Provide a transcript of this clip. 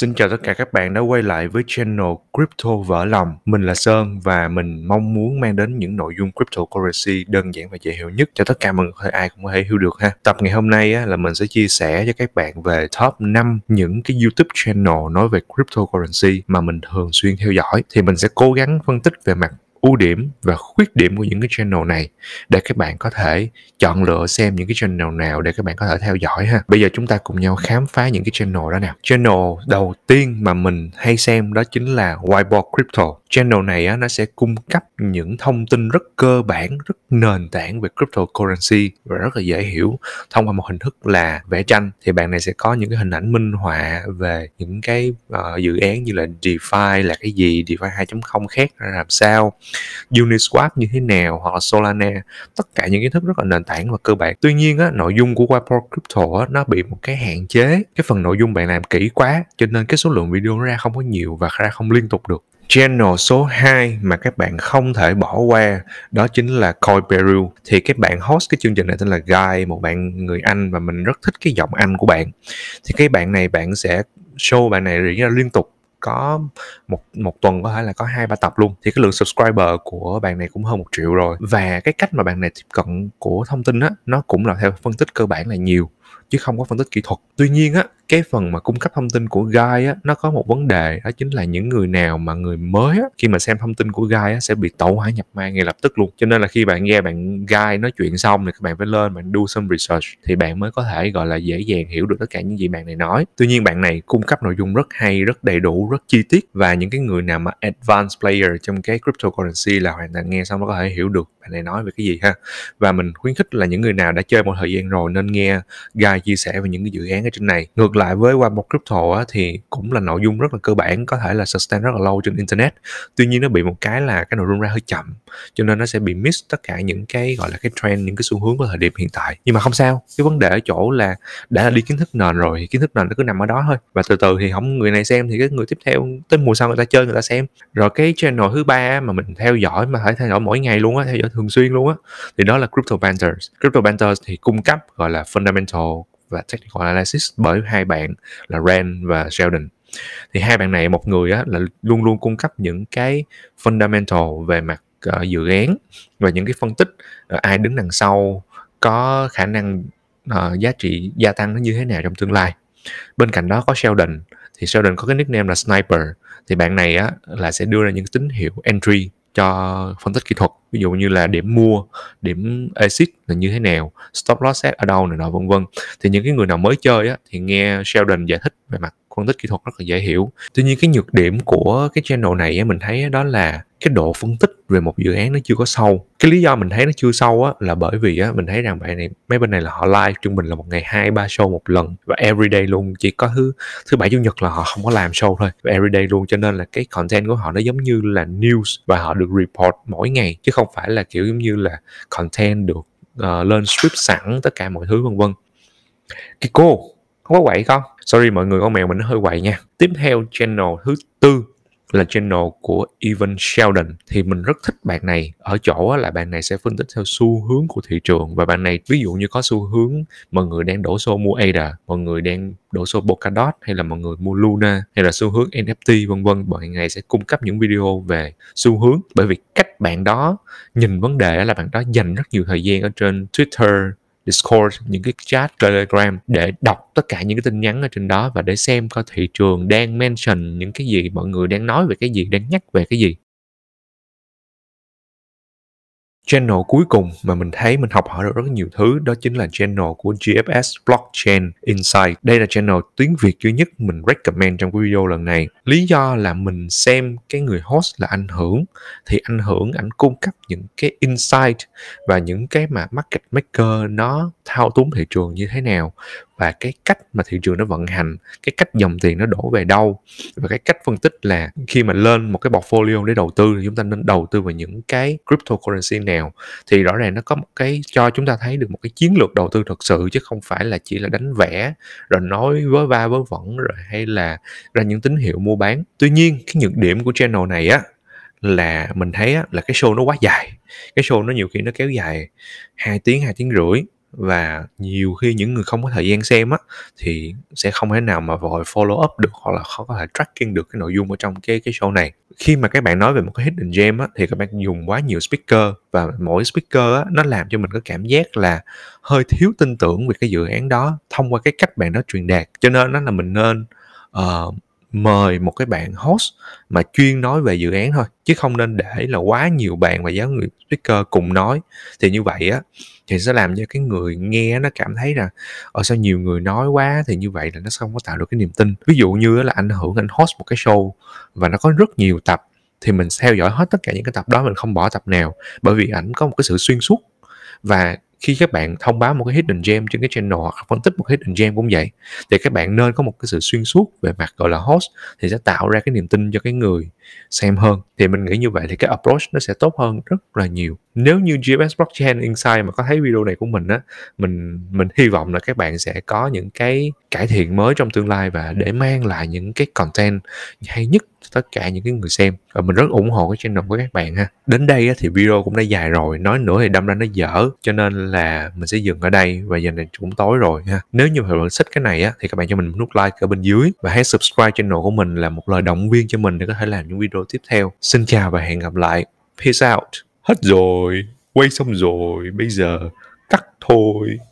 Xin chào tất cả các bạn đã quay lại với channel Crypto Vỡ Lòng. Mình là Sơn và mình mong muốn mang đến những nội dung cryptocurrency đơn giản và dễ hiểu nhất cho tất cả mọi người ai cũng có thể hiểu được ha. Tập ngày hôm nay á, là mình sẽ chia sẻ cho các bạn về top 5 những cái YouTube channel nói về cryptocurrency mà mình thường xuyên theo dõi. Thì mình sẽ cố gắng phân tích về mặt ưu điểm và khuyết điểm của những cái channel này để các bạn có thể chọn lựa xem những cái channel nào để các bạn có thể theo dõi ha. Bây giờ chúng ta cùng nhau khám phá những cái channel đó nào. Channel đầu tiên mà mình hay xem đó chính là Whiteboard Crypto. Channel này á, nó sẽ cung cấp những thông tin rất cơ bản, rất nền tảng về cryptocurrency và rất là dễ hiểu thông qua một hình thức là vẽ tranh thì bạn này sẽ có những cái hình ảnh minh họa về những cái uh, dự án như là DeFi là cái gì, DeFi 2.0 khác ra làm sao Uniswap như thế nào hoặc là Solana. Tất cả những kiến thức rất là nền tảng và cơ bản. Tuy nhiên á, nội dung của Whiteboard Crypto á, nó bị một cái hạn chế. Cái phần nội dung bạn làm kỹ quá cho nên cái số lượng video nó ra không có nhiều và ra không liên tục được. Channel số 2 mà các bạn không thể bỏ qua đó chính là Coinperu. Thì các bạn host cái chương trình này tên là Guy, một bạn người Anh và mình rất thích cái giọng Anh của bạn. Thì cái bạn này bạn sẽ show bạn này diễn ra liên tục có một một tuần có thể là có hai, ba tập luôn. Thì cái lượng subscriber của bạn này cũng hơn một triệu rồi. Và cái cách mà bạn này tiếp cận của thông tin á, nó cũng là theo phân tích cơ bản là nhiều chứ không có phân tích kỹ thuật. Tuy nhiên á, cái phần mà cung cấp thông tin của Guy á, nó có một vấn đề, đó chính là những người nào mà người mới á, khi mà xem thông tin của Guy á sẽ bị tẩu hỏa nhập ma ngay lập tức luôn. Cho nên là khi bạn nghe bạn Guy nói chuyện xong thì các bạn phải lên bạn do some research thì bạn mới có thể, gọi là, dễ dàng hiểu được tất cả những gì bạn này nói. Tuy nhiên bạn này cung cấp nội dung rất hay, rất đầy đủ, rất chi tiết và những cái người nào mà advanced player trong cái cryptocurrency là hoàn toàn nghe xong nó có thể hiểu được bạn này nói về cái gì ha. Và mình khuyến khích là những người nào đã chơi một thời gian rồi nên nghe Guy chia sẻ về những cái dự án ở trên này. Ngược lại với One Crypto á, thì cũng là nội dung rất là cơ bản có thể là sustain rất là lâu trên internet. Tuy nhiên nó bị một cái là cái nội dung ra hơi chậm cho nên nó sẽ bị miss tất cả những cái gọi là cái trend những cái xu hướng của thời điểm hiện tại. Nhưng mà không sao cái vấn đề ở chỗ là đã là đi kiến thức nền rồi thì kiến thức nền nó cứ nằm ở đó thôi. Và từ từ thì không người này xem thì cái người tiếp theo tới mùa sau người ta chơi người ta xem. Rồi cái channel thứ ba mà mình theo dõi mà phải theo dõi mỗi ngày luôn á theo dõi thường xuyên luôn á thì đó là Crypto Banters. Crypto Banters thì cung cấp gọi là fundamental và technical analysis bởi hai bạn là Rand và Sheldon. Thì hai bạn này một người á, là luôn luôn cung cấp những cái fundamental về mặt uh, dự án và những cái phân tích uh, ai đứng đằng sau có khả năng uh, giá trị gia tăng nó như thế nào trong tương lai. Bên cạnh đó có Sheldon. Thì Sheldon có cái nickname là Sniper. Thì bạn này á là sẽ đưa ra những tín hiệu entry cho phân tích kỹ thuật. Ví dụ như là điểm mua, điểm exit là như thế nào, stop loss set ở đâu này nọ, vân vân. Thì những cái người nào mới chơi á, thì nghe Sheldon giải thích về mặt phân tích kỹ thuật rất là dễ hiểu. Tuy nhiên cái nhược điểm của cái channel này mình thấy đó là cái độ phân tích về một dự án nó chưa có sâu. Cái lý do mình thấy nó chưa sâu á là bởi vì á mình thấy rằng bạn này mấy bên này là họ live trung bình là một ngày hai ba show một lần và everyday luôn chỉ có thứ thứ bảy chủ nhật là họ không có làm show thôi và everyday luôn. Cho nên là cái content của họ nó giống như là news và họ được report mỗi ngày chứ không phải là kiểu giống như là content được uh, lên script sẵn tất cả mọi thứ vân vân. Cái cô không có quậy con. Sorry mọi người, con mèo mình nó hơi quậy nha. Tiếp theo channel thứ tư là channel của Evan Sheldon. Thì mình rất thích bạn này. Ở chỗ là bạn này sẽ phân tích theo xu hướng của thị trường. Và bạn này, ví dụ như có xu hướng mọi người đang đổ xô mua ADA, mọi người đang đổ xô Polkadot, hay là mọi người mua Luna, hay là xu hướng NFT vân vân bạn này sẽ cung cấp những video về xu hướng. Bởi vì cách bạn đó nhìn vấn đề là bạn đó dành rất nhiều thời gian ở trên Twitter Discord, những cái chat Telegram để đọc tất cả những cái tin nhắn ở trên đó và để xem coi thị trường đang mention những cái gì, mọi người đang nói về cái gì, đang nhắc về cái gì channel cuối cùng mà mình thấy mình học hỏi được rất nhiều thứ, đó chính là channel của GFS Blockchain Insight. Đây là channel tiếng Việt duy nhất mình recommend trong cái video lần này. Lý do là mình xem cái người host là anh Hưởng, thì anh Hưởng ảnh cung cấp những cái insight và những cái mà market maker nó thao túng thị trường như thế nào và cái cách mà thị trường nó vận hành cái cách dòng tiền nó đổ về đâu và cái cách phân tích là khi mà lên một cái portfolio để đầu tư thì chúng ta nên đầu tư vào những cái cryptocurrency nào thì rõ ràng nó có một cái cho chúng ta thấy được một cái chiến lược đầu tư thật sự chứ không phải là chỉ là đánh vẽ rồi nói với va với vẩn rồi hay là ra những tín hiệu mua bán. Tuy nhiên cái nhược điểm của channel này á là mình thấy á, là cái show nó quá dài. Cái show nó nhiều khi nó kéo dài hai tiếng hai tiếng rưỡi và nhiều khi những người không có thời gian xem á thì sẽ không thể nào mà vội follow up được hoặc là không có thể tracking được cái nội dung ở trong cái cái show này. Khi mà các bạn nói về một cái hidden gem á thì các bạn dùng quá nhiều speaker và mỗi speaker á nó làm cho mình có cảm giác là hơi thiếu tin tưởng về cái dự án đó thông qua cái cách bạn đó truyền đạt. Cho nên nó là mình nên uh, mời một cái bạn host mà chuyên nói về dự án thôi, chứ không nên để là quá nhiều bạn và giáo người speaker cùng nói. Thì như vậy á, thì sẽ làm cho cái người nghe nó cảm thấy là ở sao nhiều người nói quá? Thì như vậy là nó không có tạo được cái niềm tin. Ví dụ như là ảnh hưởng anh host một cái show và nó có rất nhiều tập, thì mình theo dõi hết tất cả những cái tập đó, mình không bỏ tập nào, bởi vì ảnh có một cái sự xuyên suốt. Và khi các bạn thông báo một cái hidden gem trên cái channel hoặc phân tích một cái hidden gem cũng vậy, thì các bạn nên có một cái sự xuyên suốt về mặt, gọi là, host thì sẽ tạo ra cái niềm tin cho cái người xem hơn. Thì mình nghĩ như vậy thì cái approach nó sẽ tốt hơn rất là nhiều nếu như GFS Blockchain Insight mà có thấy video này của mình á mình mình hy vọng là các bạn sẽ có những cái cải thiện mới trong tương lai và để mang lại những cái content hay nhất cho tất cả những cái người xem. Và mình rất ủng hộ cái channel của các bạn ha. Đến đây á, thì video cũng đã dài rồi nói nữa thì đâm ra nó dở. Cho nên là mình sẽ dừng ở đây và giờ này cũng tối rồi ha. Nếu như bạn thích cái này á thì các bạn cho mình nút like ở bên dưới và hãy subscribe channel của mình là một lời động viên cho mình để có thể làm những video tiếp theo. Xin chào và hẹn gặp lại. Peace out hết rồi quay xong rồi bây giờ cắt thôi.